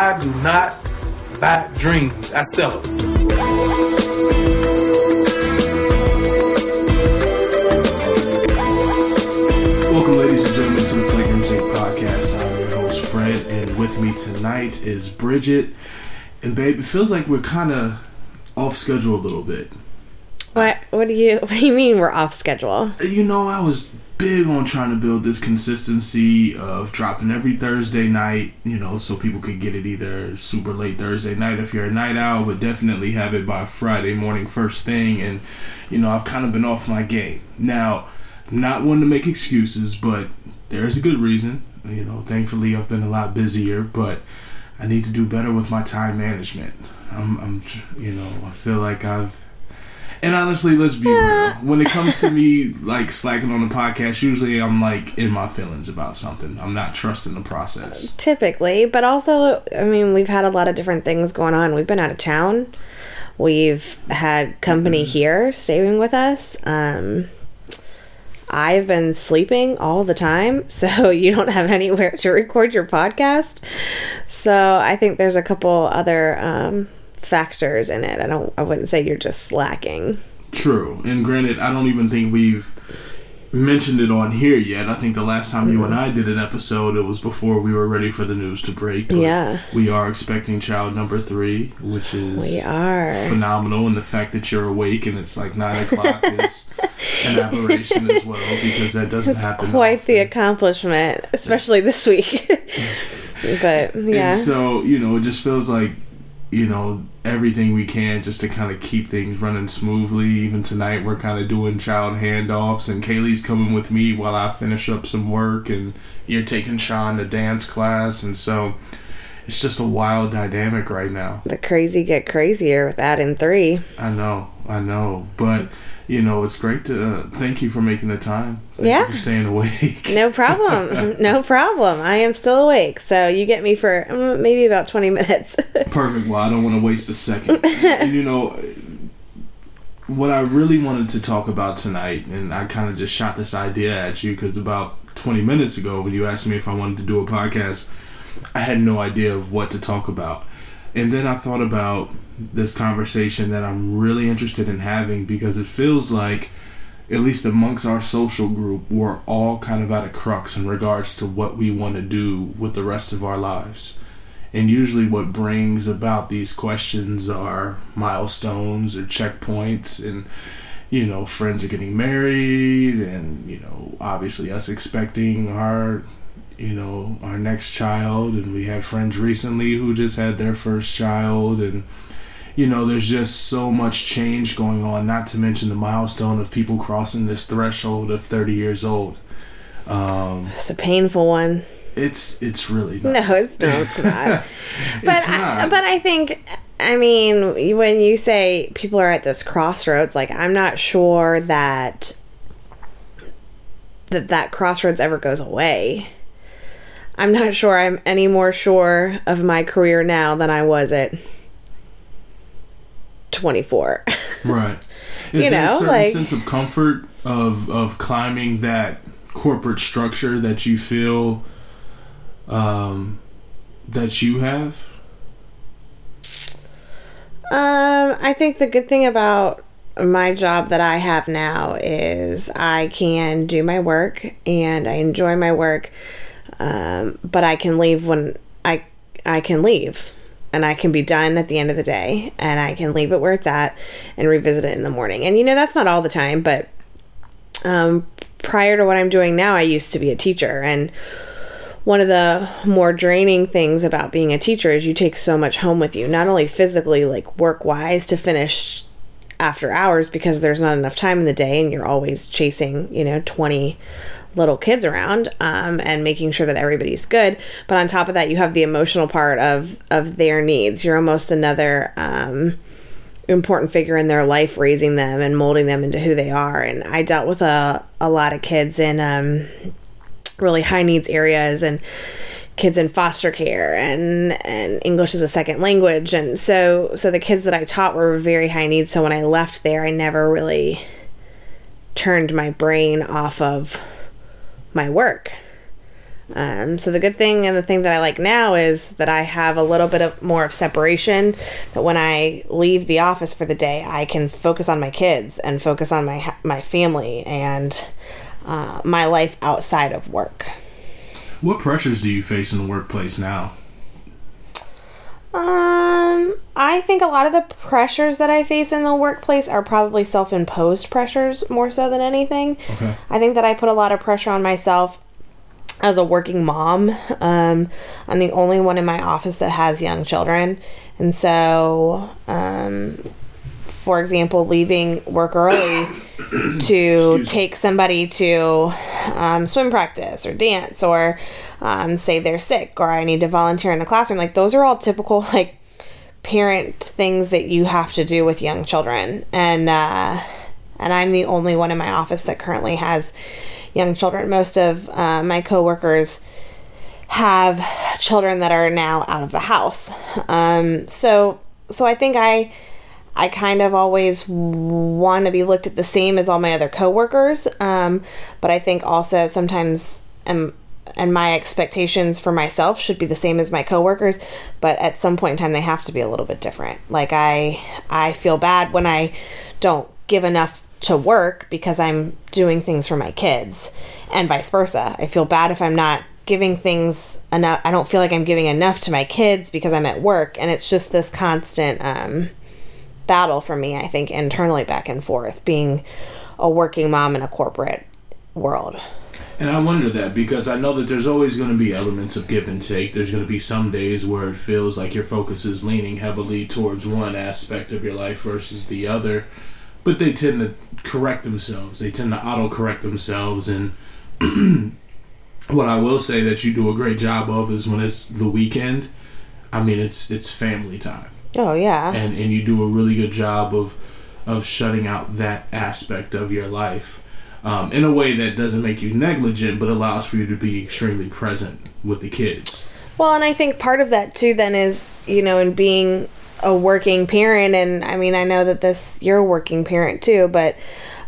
I do not buy dreams. I sell them. Welcome, ladies and gentlemen, to the Flagrant Take Podcast. I'm your host, Fred, and with me tonight is Bridget. And babe, it feels like we're kind of off schedule a little bit. What what do you what do you mean we're off schedule? You know, I was big on trying to build this consistency of dropping every Thursday night, you know, so people could get it either super late Thursday night if you're a night owl, but definitely have it by Friday morning first thing. And, you know, I've kind of been off my game. Now, not one to make excuses, but there's a good reason. You know, thankfully I've been a lot busier, but I need to do better with my time management. I'm, I'm you know, I feel like I've and honestly, let's be real. When it comes to me like slacking on the podcast, usually I'm like in my feelings about something. I'm not trusting the process. Typically, but also I mean we've had a lot of different things going on. We've been out of town. We've had company here staying with us. Um I've been sleeping all the time, so you don't have anywhere to record your podcast. So I think there's a couple other um, factors in it. I don't. I wouldn't say you're just slacking. True. And granted, I don't even think we've mentioned it on here yet. I think the last time you and mm. I did an episode, it was before we were ready for the news to break. Yeah. We are expecting child number three, which is We are. phenomenal. And the fact that you're awake and it's like nine o'clock is an aberration as well because that doesn't happen. Quite the accomplishment, especially this week. but yeah, And so, you know, it just feels like, you know, everything we can just to kind of keep things running smoothly. Even tonight, we're kind of doing child handoffs, and Kaylee's coming with me while I finish up some work, and you're taking Sean to dance class. And so it's just a wild dynamic right now. the crazy get crazier with adding three. I know, I know. But, you know, it's great to uh, thank you for making the time. Thank Yeah. For staying awake. No problem. no problem. I am still awake, so you get me for mm, maybe about twenty minutes. Perfect. Well, I don't want to waste a second. and you know, what I really wanted to talk about tonight, and I kind of just shot this idea at you because about 20 minutes ago, when you asked me if I wanted to do a podcast, I had no idea of what to talk about. And then I thought about this conversation that I'm really interested in having because it feels like, at least amongst our social group, we're all kind of at a crux in regards to what we want to do with the rest of our lives. And usually, what brings about these questions are milestones or checkpoints, and you know, friends are getting married, and you know, obviously, us expecting our, you know, our next child, and we had friends recently who just had their first child, and you know, there's just so much change going on. Not to mention the milestone of people crossing this threshold of 30 years old. Um, it's a painful one. it's it's really not. No, it's no, it's not. but It's I, but I think I mean when you say people are at this crossroads, like I'm not sure that that that crossroads ever goes away. I'm not sure I'm any more sure of my career now than I was at 24. Right. Is You there know, a certain like- sense of comfort of of climbing that corporate structure that you feel um, that you have? Um, I think the good thing about my job that I have now is I can do my work and I enjoy my work, um, but I can leave when I I can leave and I can be done at the end of the day and I can leave it where it's at and revisit it in the morning. And you know that's not all the time, but um, prior to what I'm doing now, I used to be a teacher and one of the more draining things about being a teacher is you take so much home with you, not only physically, like work wise, to finish after hours because there's not enough time in the day and you're always chasing, you know, 20 little kids around um, and making sure that everybody's good. But on top of that, you have the emotional part of, of their needs. You're almost another. Um, important figure in their life raising them and molding them into who they are and i dealt with a, a lot of kids in um, really high needs areas and kids in foster care and and English as a second language and so so the kids that I taught were very high needs so when I left there I never really turned my brain off of my work Um, so the good thing and the thing that I like now is that I have a little bit of more of separation. That when I leave the office for the day, I can focus on my kids and focus on my my family and uh, my life outside of work. What pressures do you face in the workplace now? Um, I think a lot of the pressures that I face in the workplace are probably self imposed pressures more so than anything. Okay. I think that I put a lot of pressure on myself as a working mom. Um, I'm the only one in my office that has young children. And so, um, for example, leaving work early to take somebody to um, swim practice or dance or um, say they're sick or I need to volunteer in the classroom. Like, those are all typical, like, parent things that you have to do with young children. And, uh, and I'm the only one in my office that currently has young children. Most of uh, my coworkers have children that are now out of the house. Um, so so I think I I kind of always want to be looked at the same as all my other coworkers. Um, but I think also sometimes um, and my expectations for myself should be the same as my coworkers, but at some point in time they have to be a little bit different. Like I I feel bad when I don't give enough to work because I'm doing things for my kids and vice versa. I feel bad if I'm not giving things enough I don't feel like I'm giving enough to my kids because I'm at work and it's just this constant um battle for me, I think internally back and forth being a working mom in a corporate world. And I wonder that because I know that there's always going to be elements of give and take. There's going to be some days where it feels like your focus is leaning heavily towards one aspect of your life versus the other. But they tend to correct themselves. They tend to auto correct themselves. And what I will say that you do a great job of is when it's the weekend. I mean, it's it's family time, Oh yeah. and and you do a really good job of of shutting out that aspect of your life um, in a way that doesn't make you negligent, but allows for you to be extremely present with the kids. Well, and I think part of that too then is, you know, in being a working parent and I mean, I know that this you're a working parent too, but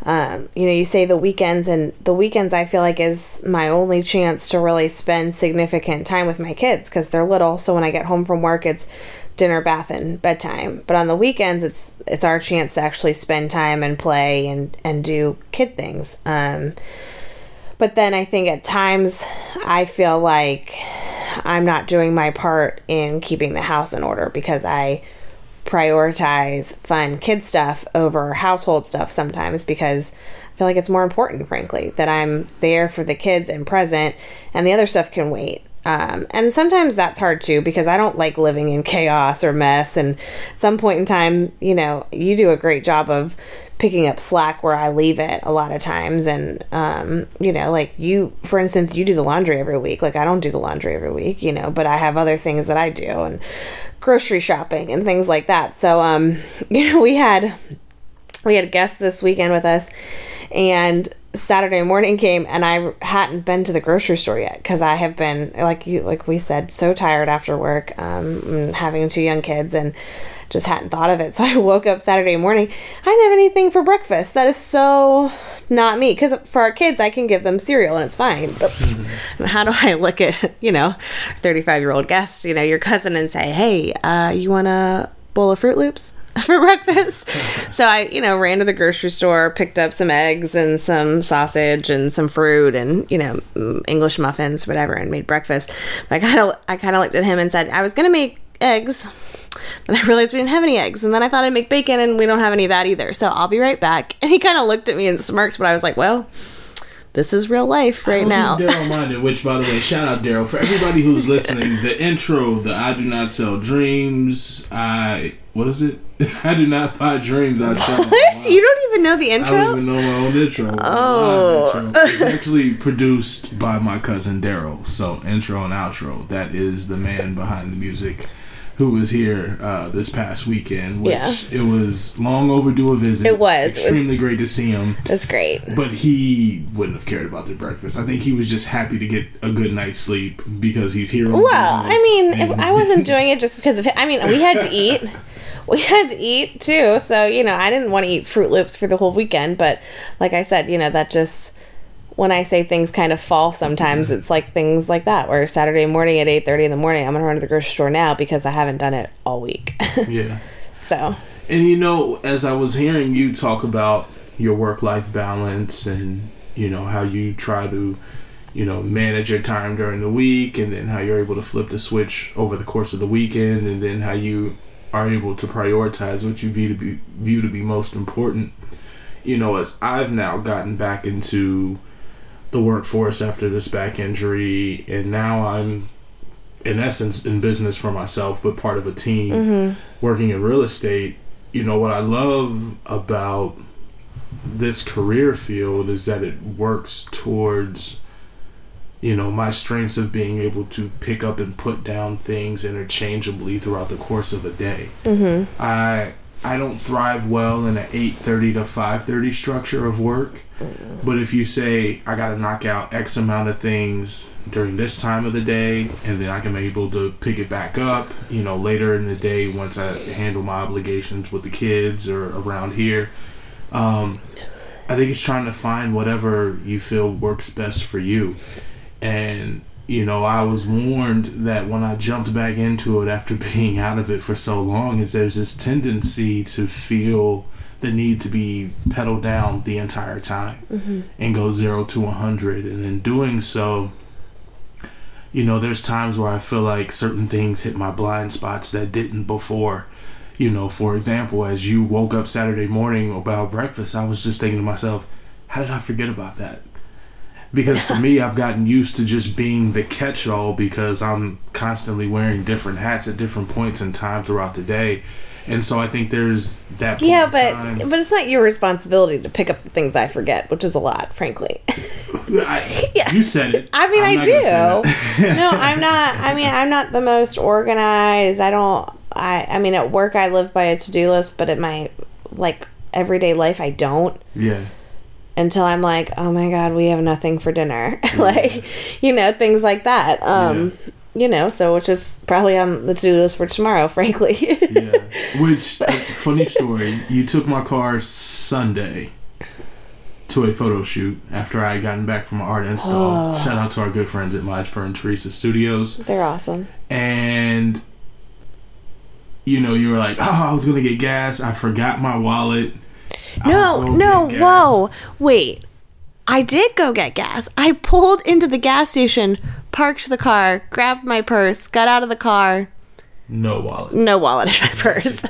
um, you know, you say the weekends and the weekends I feel like is my only chance to really spend significant time with my kids cuz they're little. So when I get home from work, it's dinner, bath and bedtime. But on the weekends, it's it's our chance to actually spend time and play and and do kid things. Um but then I think at times I feel like I'm not doing my part in keeping the house in order because I prioritize fun kid stuff over household stuff sometimes because I feel like it's more important, frankly, that I'm there for the kids and present, and the other stuff can wait. Um, and sometimes that's hard too because I don't like living in chaos or mess. And some point in time, you know, you do a great job of picking up slack where I leave it a lot of times. And, um, you know, like you, for instance, you do the laundry every week. Like I don't do the laundry every week, you know, but I have other things that I do and grocery shopping and things like that. So, um, you know, we had, we had guests this weekend with us and Saturday morning came and I hadn't been to the grocery store yet because I have been like you like we said so tired after work um having two young kids and just hadn't thought of it. So I woke up Saturday morning I didn't have anything for breakfast. That is so not me because for our kids I can give them cereal and it's fine but how do I look at you know 35 year old guest you know your cousin and say hey uh you want a bowl of Froot Loops for breakfast. so I, you know, ran to the grocery store, picked up some eggs and some sausage and some fruit and, you know, English muffins, whatever, and made breakfast. But I kind of, I kind of looked at him and said, I was going to make eggs. Then I realized we didn't have any eggs. And then I thought I'd make bacon and we don't have any of that either. So I'll be right back. And he kind of looked at me and smirked, but I was like, well, this is real life right now. Daryl minded, which, by the way, shout out Daryl. For everybody who's listening, the intro, the I Do Not Sell Dreams, I. What is it? I do not buy dreams, I sell. them. Wow. you don't even know the intro. I don't even know my own intro. Oh. Intro. It's actually produced by my cousin Daryl. So intro and outro. That is the man behind the music, who was here uh, this past weekend. Which Yeah. it was long overdue a visit. It was. It was- extremely great to see him. It was great. But he wouldn't have cared about the breakfast. I think he was just happy to get a good night's sleep because he's here. Well, I mean, if I wasn't doing it just because of it. I mean, we had to eat. We had to eat too, so you know, I didn't want to eat Froot Loops for the whole weekend. But like I said, you know, that just when I say things kind of fall sometimes mm-hmm. it's like things like that where Saturday morning at 8:30 in the morning I'm going to run to the grocery store now because I haven't done it all week. Yeah. so, And you know, as I was hearing you talk about your work life balance and, you know, how you try to, you know, manage your time during the week and then how you're able to flip the switch over the course of the weekend and then how you are able to prioritize what you view to be view to be most important. You know, as I've now gotten back into the workforce after this back injury and now I'm in essence in business for myself but part of a team working in real estate. You know what i love about this career field is that it works towards you know my strengths of being able to pick up and put down things interchangeably throughout the course of a day. Mm-hmm. i i don't thrive well in an 8.30 to 5.30 structure of work but if you say I got to knock out X amount of things during this time of the day, and then I can be able to pick it back up, you know, later in the day once I handle my obligations with the kids or around here. Um, I think it's trying to find whatever you feel works best for you. And, you know, I was warned that when I jumped back into it after being out of it for so long, is there's this tendency to feel the need to be pedaled down the entire time mm-hmm. and go zero to 100 and in doing so you know there's times where i feel like certain things hit my blind spots that didn't before. You know for example as you woke up saturday morning about breakfast i was just thinking to myself how did i forget about that because for me i've gotten used to just being the catch-all because i'm constantly wearing different hats at different points in time throughout the day and so i think there's that Yeah, but time- but it's not your responsibility to pick up the things I forget, which is a lot, frankly. I, Yeah. You said it. I mean, I'm I do. no, I'm not. I mean, I'm not the most organized. I don't. I. I mean, at work, I live by a to do list, but in my like everyday life, I don't. yeah. Until I'm like, oh my god, we have nothing for dinner. like, you know, things like that. Um, you know, so which is probably on the to do list for tomorrow, frankly. Yeah. Which uh, funny story? You took my car Sunday to a photo shoot after I had gotten back from an art install. Oh. Shout out to our good friends at Fur and Teresa Studios. They're awesome. And you know, you were like, "Oh, I was gonna get gas. I forgot my wallet." No, no, whoa. Wait. I did go get gas. I pulled into the gas station, parked the car, grabbed my purse, got out of the car. No wallet. No wallet in my purse.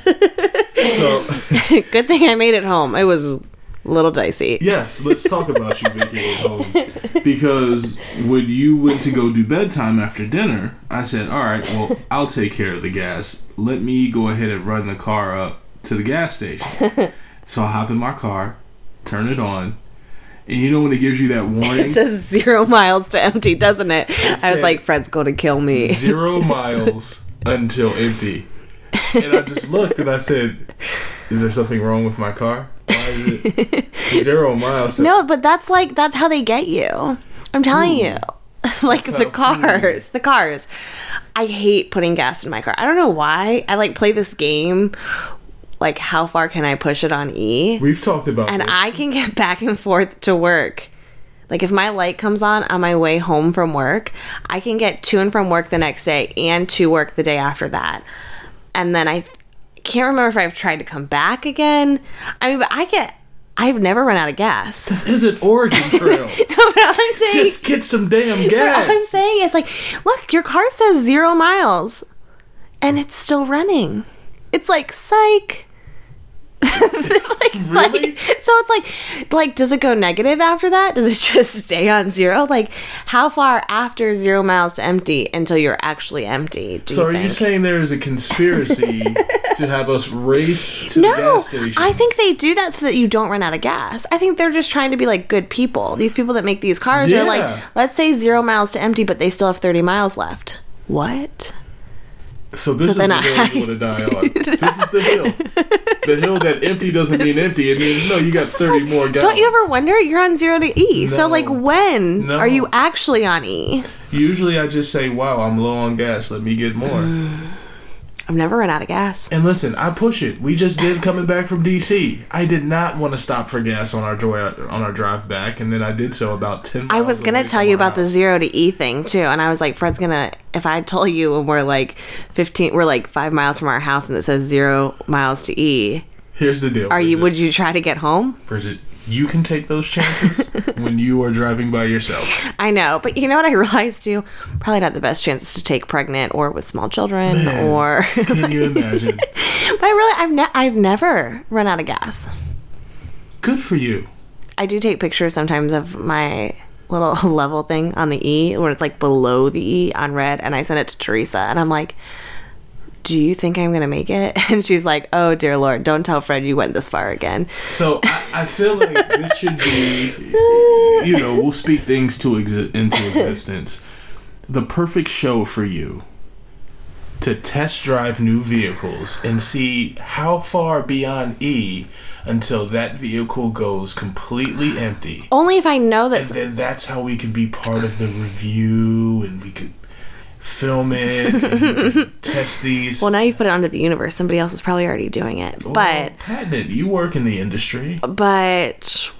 So Good thing I made it home. It was a little dicey. Yes, let's talk about you making it home. Because when you went to go do bedtime after dinner, I said, All right, well, I'll take care of the gas. Let me go ahead and run the car up to the gas station. so I hop in my car, turn it on, and you know when it gives you that warning? It says zero miles to empty, doesn't it? I was like, Fred's going to kill me. Zero miles until empty. And I just looked and I said, Is there something wrong with my car? Why is it zero miles? No, but that's like that's how they get you. I'm telling hmm. you. like That's the how- hmm. cars, the cars. I hate putting gas in my car. I don't know why. I like play this game like how far can I push it on E? We've talked about And this. I can get back and forth to work. Like if my light comes on on my way home from work, I can get to and from work the next day and to work the day after that. And then I can't remember if I've tried to come back again. I mean, but I get I've never run out of gas. This isn't Oregon Trail. No, but all I'm saying, Just get some damn gas. I'm saying is like, look, your car says zero miles, and it's still running. It's like psych. Like, Really? like- so it's like, like, does it go negative after that? Does it just stay on zero? Like, how far after zero miles to empty until you're actually empty? Do So you are think? you saying there is a conspiracy to have us race to the No, gas station? I think they do that so that you don't run out of gas. I think they're just trying to be like good people. These people that make these cars Yeah. are like, let's say zero miles to empty, but they still have 30 miles left. What? So this So is the hill I- you want to die on. This is the hill. The hill that empty doesn't mean empty. It means no, you got thirty more gallons. Don't you ever wonder? You're on zero to E. So, like, when No. are you actually on E? Usually, I just say, "Wow, I'm low on gas. Let me get more." Mm. I've never run out of gas. And listen, I push it. We just did coming back from DC. I did not want to stop for gas on our joy on our drive back, and then I did so about ten. I was gonna tell you about the zero to E thing too, and I was like, Fred's gonna. If I told you when we're like fifteen, we're like five miles from our house, and it says zero miles to E. Here's the deal. Are you? Would you try to get home? Bridget, you can take those chances when you are driving by yourself. I know, but you know what I realized too? Probably not the best chances to take pregnant or with small children, Man. or. Can you imagine? but I really, I've ne- I've never run out of gas. Good for you. I do take pictures sometimes of my little level thing on the E when it's like below the E on red, and I send it to Teresa, and I'm like, "Do you think I'm gonna make it?" And she's like, "Oh dear Lord, don't tell Fred you went this far again." So I, I feel like this should be, you know, we'll speak things to exi- into existence. The perfect show for you to test drive new vehicles and see how far beyond E until that vehicle goes completely empty. Only if I know And that. then that's how we could be part of the review and we could film it test these. Well, now you've put it onto the universe. Somebody else is probably already doing it, Well, but patent it. You work in the industry. but.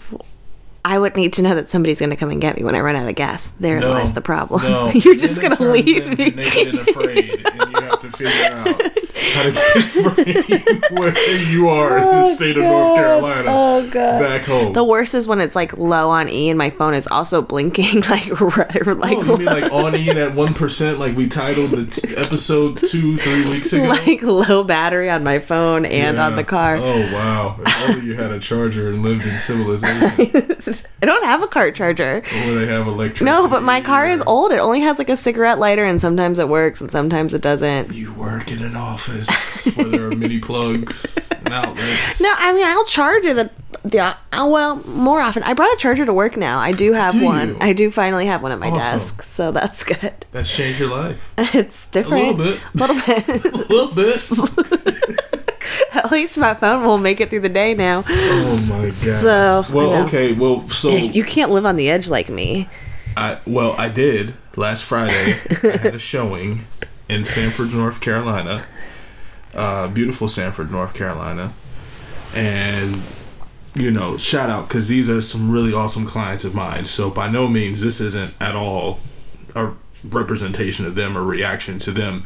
I would need to know that somebody's going to come and get me when I run out of gas. There No, lies the problem. No. You're just going to leave me. Naked and afraid, and you have to figure out how to get free where you are in the oh, state of North Carolina. Oh, God. Back home. The worst is when it's like low on E and my phone is also blinking like right, like oh, you mean like on in at one percent, like we titled the t- episode two, three weeks ago? like low battery on my phone and on the car. Oh wow! If only you had a charger and lived in civilization, I don't have a car charger. where they have electricity. No, but my car is old. It only has like a cigarette lighter, and sometimes it works, and sometimes it doesn't. You work in an office where there are many plugs and outlets. No, I mean I'll charge it at the uh, well more often. I brought a charger to work now. I do have Do one. you? I do finally have one at my Awesome. desk, so that's good. That's changed your life It's different. a little bit. A little bit. A little bit. At least my phone will make it through the day now. Oh my god. So, well, okay. Well, so You can't live on the edge like me. I well, I did last Friday. I had a showing in Sanford, North Carolina. Uh, beautiful Sanford, North Carolina, and you know, shout out because these are some really awesome clients of mine. So by no means this isn't at all a representation of them or reaction to them.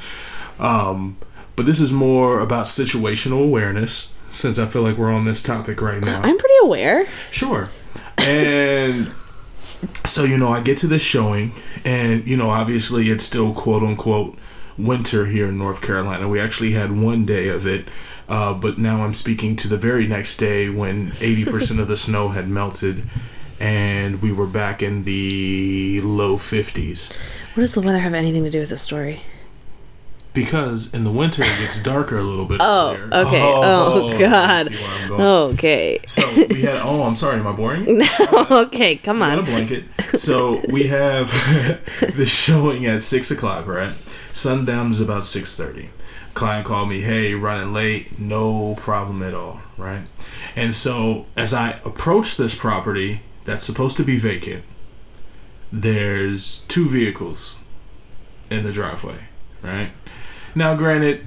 Um, but this is more about situational awareness. Since I feel like we're on this topic right now, I'm pretty aware. Sure. And so, you know, I get to this showing, and, you know, obviously it's still quote unquote winter here in North Carolina. We actually had one day of it, uh, but now I'm speaking to the very next day when 80% of the snow had melted and we were back in the low 50s. What does the weather have anything to do with this story? Because in the winter it gets darker a little bit. Oh, earlier. okay. Oh, oh you God. see where I'm going. Okay. So we had. Oh, I'm sorry. Am I boring? No. Okay, come Got a on. blanket. So we have the showing at six o'clock, right? Sundown is about six thirty. Client called me, hey, running late, no problem at all, right? And so as I approach this property that's supposed to be vacant, there's two vehicles in the driveway, right? Now, granted,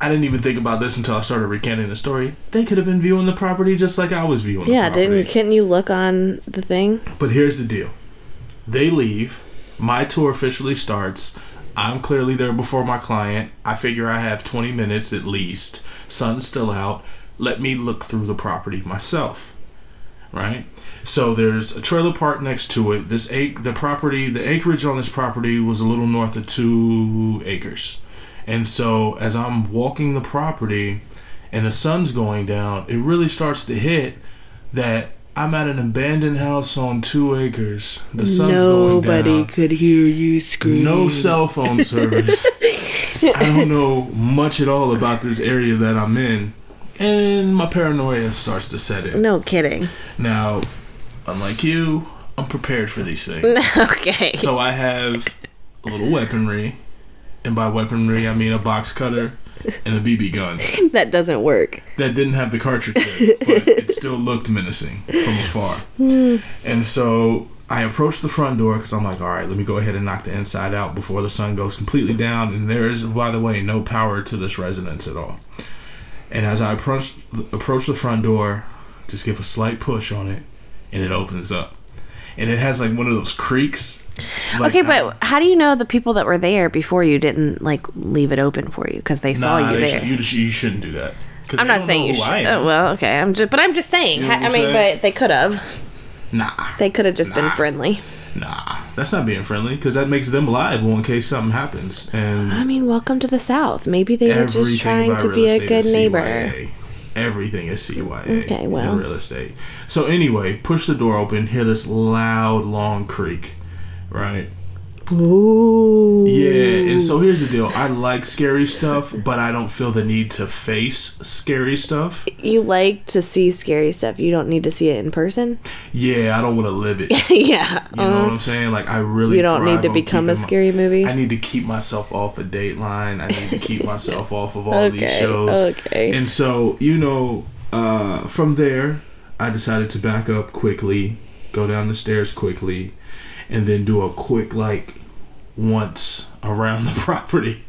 I didn't even think about this until I started recanting the story. They could have been viewing the property just like I was viewing it. Yeah, didn't couldn't you look on the thing? But here's the deal. They leave. My tour officially starts. I'm clearly there before my client. I figure I have 20 minutes at least. Sun's still out. Let me look through the property myself. Right? So there's a trailer park next to it. This ac- the property, the acreage on this property was a little north of 2 acres. And so as I'm walking the property and the sun's going down, it really starts to hit that I'm at an abandoned house on two acres. The sun's going down. Nobody could hear you scream. No cell phone service. I don't know much at all about this area that I'm in. And my paranoia starts to set in. No kidding. Now, unlike you, I'm prepared for these things. okay. So I have a little weaponry. And by weaponry, I mean a box cutter and a BB gun. that doesn't work. that didn't have the cartridge in, but it still looked menacing from afar. Hmm. And so I approach the front door because I'm like, all right, let me go ahead and knock the inside out before the sun goes completely down. And there is, by the way, no power to this residence at all. And as I approach approach the front door, just give a slight push on it, and it opens up. And it has like one of those creaks. like okay, but how do you know the people that were there before you didn't like leave it open for you because they saw you there? should- you, you shouldn't do that. I'm not saying you should. I. Oh, well, okay. I'm just, but I'm just saying. You know I mean, but they could have. Nah, They could have just been friendly. nah, that's not being friendly because that makes them liable in case something happens. And I mean, welcome to the South. Maybe they were just trying to be a good neighbor. Everything is CYA Okay, well. in real estate. So anyway, push the door open, hear this loud, long creak, right? Ooh. Yeah, and so here's the deal. I like scary stuff, but I don't feel the need to face scary stuff. You like to see scary stuff. You don't need to see it in person. Yeah, I don't want to live it. yeah. You know what I'm saying? Like I really You don't need to become a keeping my- scary movie. I need to keep myself off of Dateline. I need to keep myself off of all these shows. okay. And so, you know, uh, from there, I decided to back up quickly, go down the stairs quickly, and then do a quick like once around the property.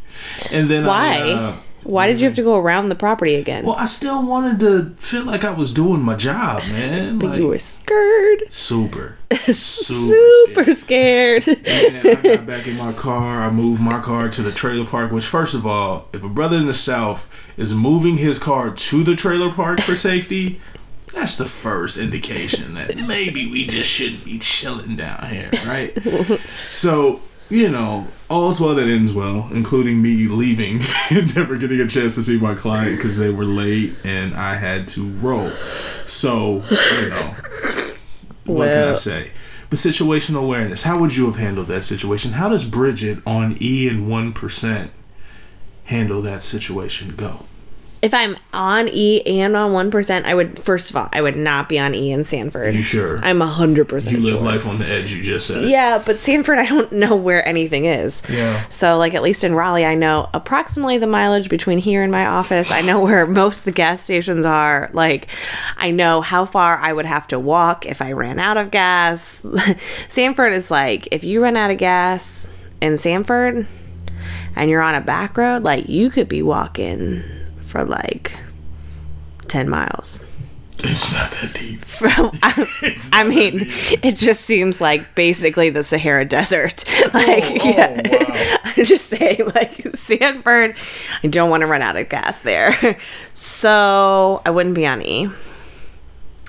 And then Why? I, uh, Why did you have to go around the property again? well, I still wanted to feel like I was doing my job, man. but Like, you were scared. super, Super scared. And I got back in my car. I moved my car to the trailer park. Which, first of all, if a brother in the South is moving his car to the trailer park for safety, that's the first indication that maybe we just shouldn't be chilling down here, right? so, you know, all's well that ends well, including me leaving and never getting a chance to see my client because they were late and I had to roll. So, you know, what can I say? But situational awareness. How would you have handled that situation? How does Bridget on E and one percent handle that situation? Go. If I'm on E and on one percent, I would first of all, I would not be on E in Sanford. You sure? I'm a hundred percent you live sure. life on the edge. You just said. Yeah, but Sanford, I don't know where anything is. Yeah. So, like, at least in Raleigh, I know approximately the mileage between here and my office. I know where most of the gas stations are. Like, I know how far I would have to walk if I ran out of gas. Sanford is like, if you run out of gas in Sanford and you're on a back road, like, you could be walking for like 10 miles. It's not that deep. From, I, I mean, it just seems like basically the Sahara Desert. Oh, like, oh, yeah. wow. I'm just saying, like, Sanford, I don't want to run out of gas there. So I wouldn't be on E.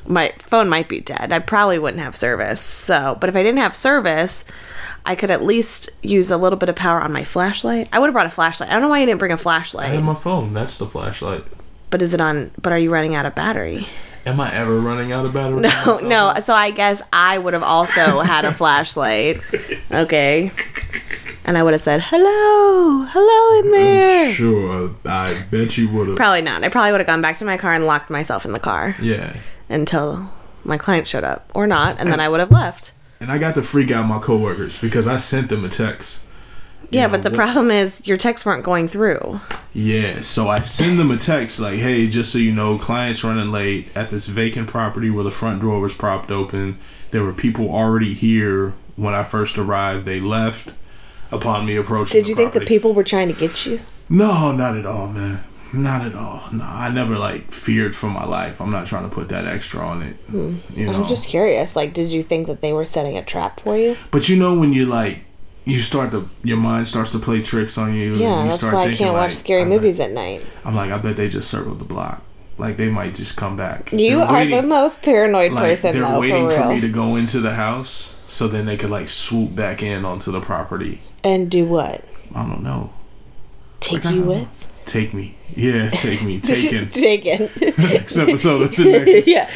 My phone might be dead. I probably wouldn't have service. So, but if I didn't have service, I could at least use a little bit of power on my flashlight. I would have brought a flashlight. I don't know why you didn't bring a flashlight. I have my phone. That's the flashlight. but is it on? But are you running out of battery? Am I ever running out of battery? No, no. So I guess I would have also had a flashlight. Okay. And I would have said, hello, hello in there. Sure, I bet you would have. Probably not. I probably would have gone back to my car and locked myself in the car Yeah. Until my client showed up or not. And then I would have left. And I got to freak out my coworkers because I sent them a text. Yeah, know, but the what- problem is your texts weren't going through. Yeah, so I send them a text like, "Hey, just so you know, clients running late at this vacant property where the front door was propped open. There were people already here when I first arrived. They left upon me approaching. Did you think the people were trying to get you? No, not at all, man. Not at all. No, I never like feared for my life. I'm not trying to put that extra on it. You know, Hmm. I'm just curious. Like, did you think that they were setting a trap for you? but you know when you like. You start to your mind starts to play tricks on you. Yeah, and you that's start why I can't watch scary I'm movies at night. I'm like, I bet they just circled the block. Like they might just come back. You They're are waiting- the most paranoid like person, they're though, waiting for for, me to go into the house so then they could like swoop back in onto the property. and do what? I don't know. Take Like, you with? Take me. Yeah, take me. Taken. Taken. Next episode of the next yeah,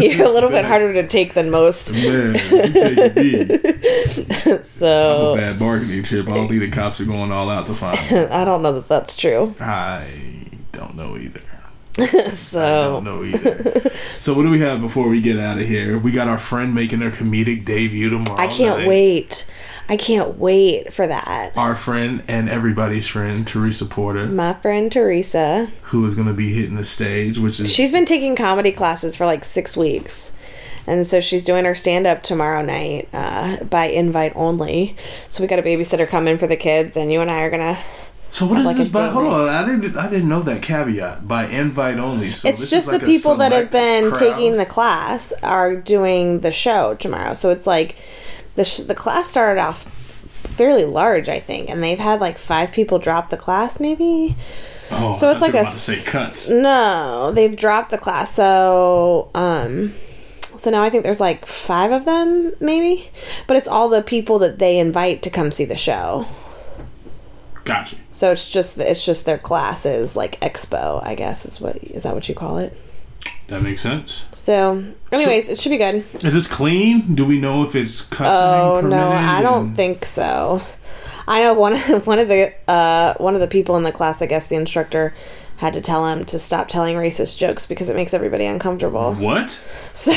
you're a little bit Next. harder to take than most. man. You take me. So Bad bargaining chip. I don't think the cops are going all out to find me. I don't know that that's true. I don't know either. So Don't know either. so what do we have before we get out of here? We got our friend making her comedic debut tomorrow. I can't night. wait. I can't wait for that. Our friend and everybody's friend, Teresa Porter, My friend Teresa, who is going to be hitting the stage, which is she's been taking comedy classes for like six weeks. and so she's doing her stand up tomorrow night uh, by invite only. So we got a babysitter coming for the kids, and you and I are gonna. So what is like this by? Hold on, I didn't I didn't know that caveat by invite only. So it's this just is like the people that have been crowd? taking the class are doing the show tomorrow. So it's like the sh- the class started off fairly large, I think, and they've had like five people drop the class, maybe. Oh, So I it's like a about to say cuts. no. They've dropped the class, so um, so now I think there's like five of them, maybe. But it's all the people that they invite to come see the show. Gotcha. So it's just it's just their classes like expo, I guess is what is that what you call it? That makes sense. So, anyways, it should be good. Is this clean? Do we know if it's cussing? Oh no, I don't and- think so. I know one of one of the uh, one of the people in the class. I guess the instructor had to tell him to stop telling racist jokes because it makes everybody uncomfortable. What? So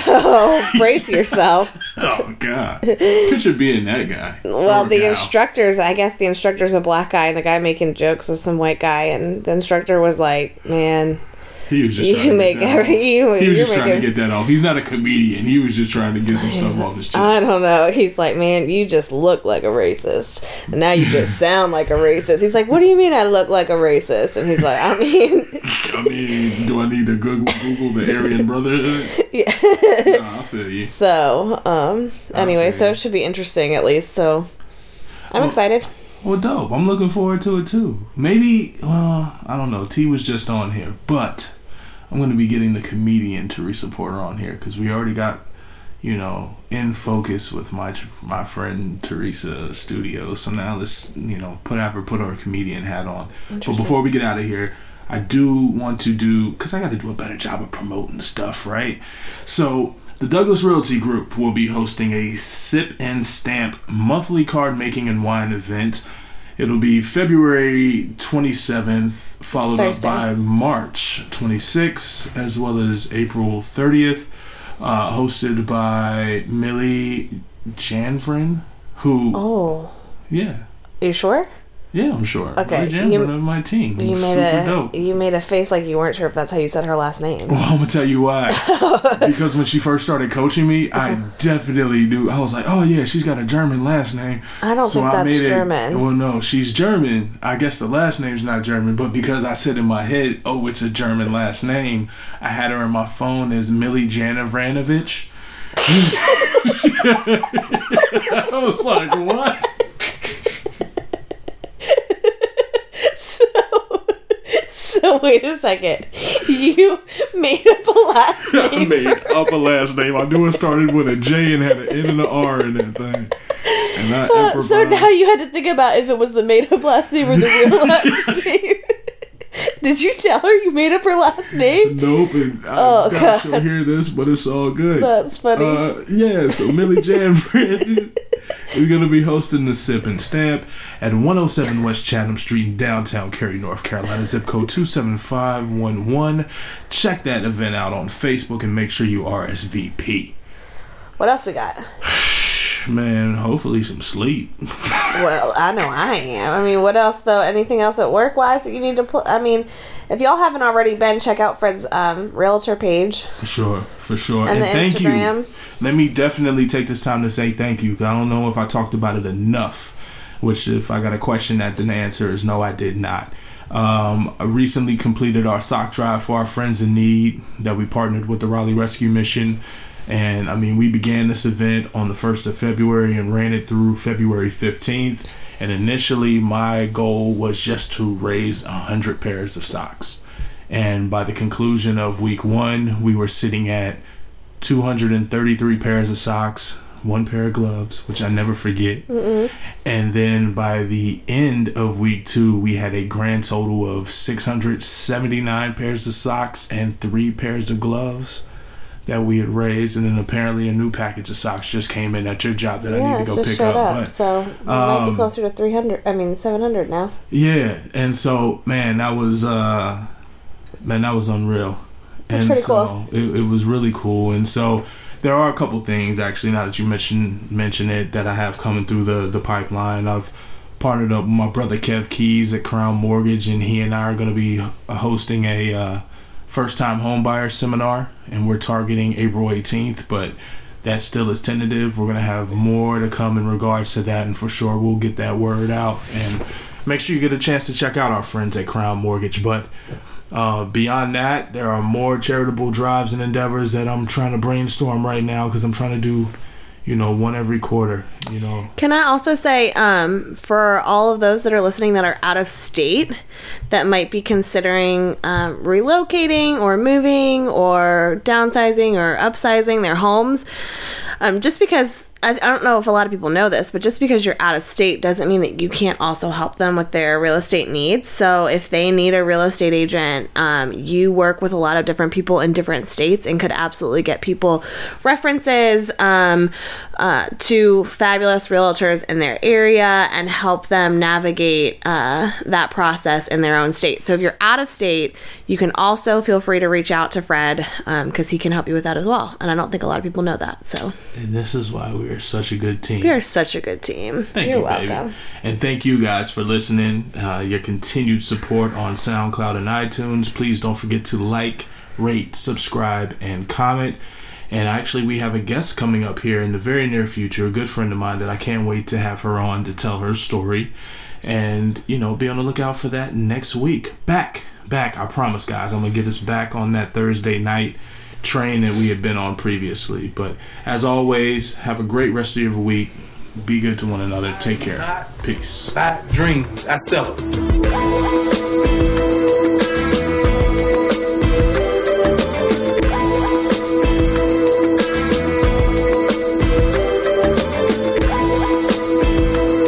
brace yourself. Oh God! Picture being that guy. Well, Or the gal. instructors, I guess the instructor's a black guy, and the guy making jokes was some white guy, and the instructor was like, "Man, He was just you trying to make get that every off. you, He was just trying to get that off. He's not a comedian. He was just trying to get some stuff off his chest. I don't know. He's like, man, you just look like a racist. And now you just sound like a racist. He's like, what do you mean I look like a racist? And he's like, I mean, I mean, do I need to Google, Google the Aryan Brotherhood? yeah. I feel you. So, um, anyway, so it should be interesting at least. So, I'm Well- excited. Well, dope. I'm looking forward to it too. Maybe, well, I don't know. T was just on here, but I'm going to be getting the comedian Teresa Porter on here because we already got, you know, in focus with my my friend Teresa Studio. So now let's, you know, put have her put our comedian hat on. But before we get out of here, I do want to do because I got to do a better job of promoting stuff, right? So the Douglas Realty Group will be hosting a sip and stamp monthly card making and wine event. It'll be February 27th, followed up by March 26th, as well as April 30th, uh, hosted by Millie Janvrin, who, Oh, yeah, you sure? Yeah, I'm sure. Okay, Millie Janvrin you- of my team. You made super a dope. you made a face like you weren't sure if that's how you said her last name. Well, I'm gonna tell you why. because when she first started coaching me, I uh-huh. definitely knew. I was like, "Oh yeah, she's got a German last name." I don't think that's it- German. well, no, she's German. I guess the last name's not German, but because I said in my head, "Oh, it's a German last name," I had her in my phone as Millie Janavranovich. I was like, "What?" So wait a second, you made up a last I name. made up a last name. I knew it started with a J and had an N and an R in that thing. And I So improvised. now you had to think about if it was the made up last name or the real last name. Did you tell her you made up her last name? Nope, and I Oh, doubt God. she'll hear this, but it's all good. That's funny. Uh, yeah, so Millie Janvrin is going to be hosting the Sip and Stamp at 107 West Chatham Street downtown Cary, North Carolina, zip code 27511. Check that event out on Facebook and make sure you RSVP. what else we got? Man, hopefully some sleep. Well, I know I am. I mean, what else though? Anything else at work wise that you need to put? I mean, if y'all haven't already been, check out Fred's um, realtor page For sure, for sure. and, And, thank Instagram. you. Let me definitely take this time to say thank you. I don't know if I talked about it enough. Which, if I got a question that, then the answer is no, I did not. Um, I recently completed our sock drive for our friends in need that we partnered with the Raleigh Rescue Mission. And I mean, we began this event on the 1st of February and ran it through February 15th. And initially, my goal was just to raise 100 pairs of socks. And by the conclusion of week one, we were sitting at 233 pairs of socks, one pair of gloves, which I never forget. And then by the end of week two, we had a grand total of 679 pairs of socks and three pairs of gloves that we had raised. And then apparently a new package of socks just came in at your job that I need to go just pick showed up. up. But so we might be um, closer to three hundred. I mean, seven hundred now. yeah, and so man, that was uh man, that was unreal. That's and pretty so it, it was really cool. And so there are a couple things actually now that you mention mention it that I have coming through the the pipeline. I've partnered up with my brother Kev Keys at Crown Mortgage, and he and I are going to be hosting a uh, first time home buyer seminar, and we're targeting April 18th. But that still is tentative. We're gonna have more to come in regards to that, and for sure we'll get that word out. And make sure you get a chance to check out our friends at Crown Mortgage. But uh, beyond that, there are more charitable drives and endeavors that I'm trying to brainstorm right now because I'm trying to do, you know, one every quarter. You know, Can I also say, um, for all of those that are listening that are out of state that might be considering um, relocating or moving or downsizing or upsizing their homes, um, just because. I, I don't know if a lot of people know this, but just because you're out of state doesn't mean that you can't also help them with their real estate needs. So, if they need a real estate agent, um, you work with a lot of different people in different states and could absolutely get people references um, uh, to fabulous realtors in their area and help them navigate uh, that process in their own state. So if you're out of state, you can also feel free to reach out to Fred because he can help you with that as well. And I don't think a lot of people know that. So and this is why we are such a good team. we are such a good team. Thank you're you, welcome. baby. And thank you guys for listening. Uh, your continued support on SoundCloud and iTunes. Please don't forget to like, rate, subscribe, and comment. And actually, we have a guest coming up here in the very near future, a good friend of mine that I can't wait to have her on to tell her story. And, you know, be on the lookout for that next week. Back, back, I promise, guys. I'm going to get us back on that Thursday night train that we had been on previously. But as always, have a great rest of your week. Be good to one another. Take care. Peace. Buy dreams. I sell.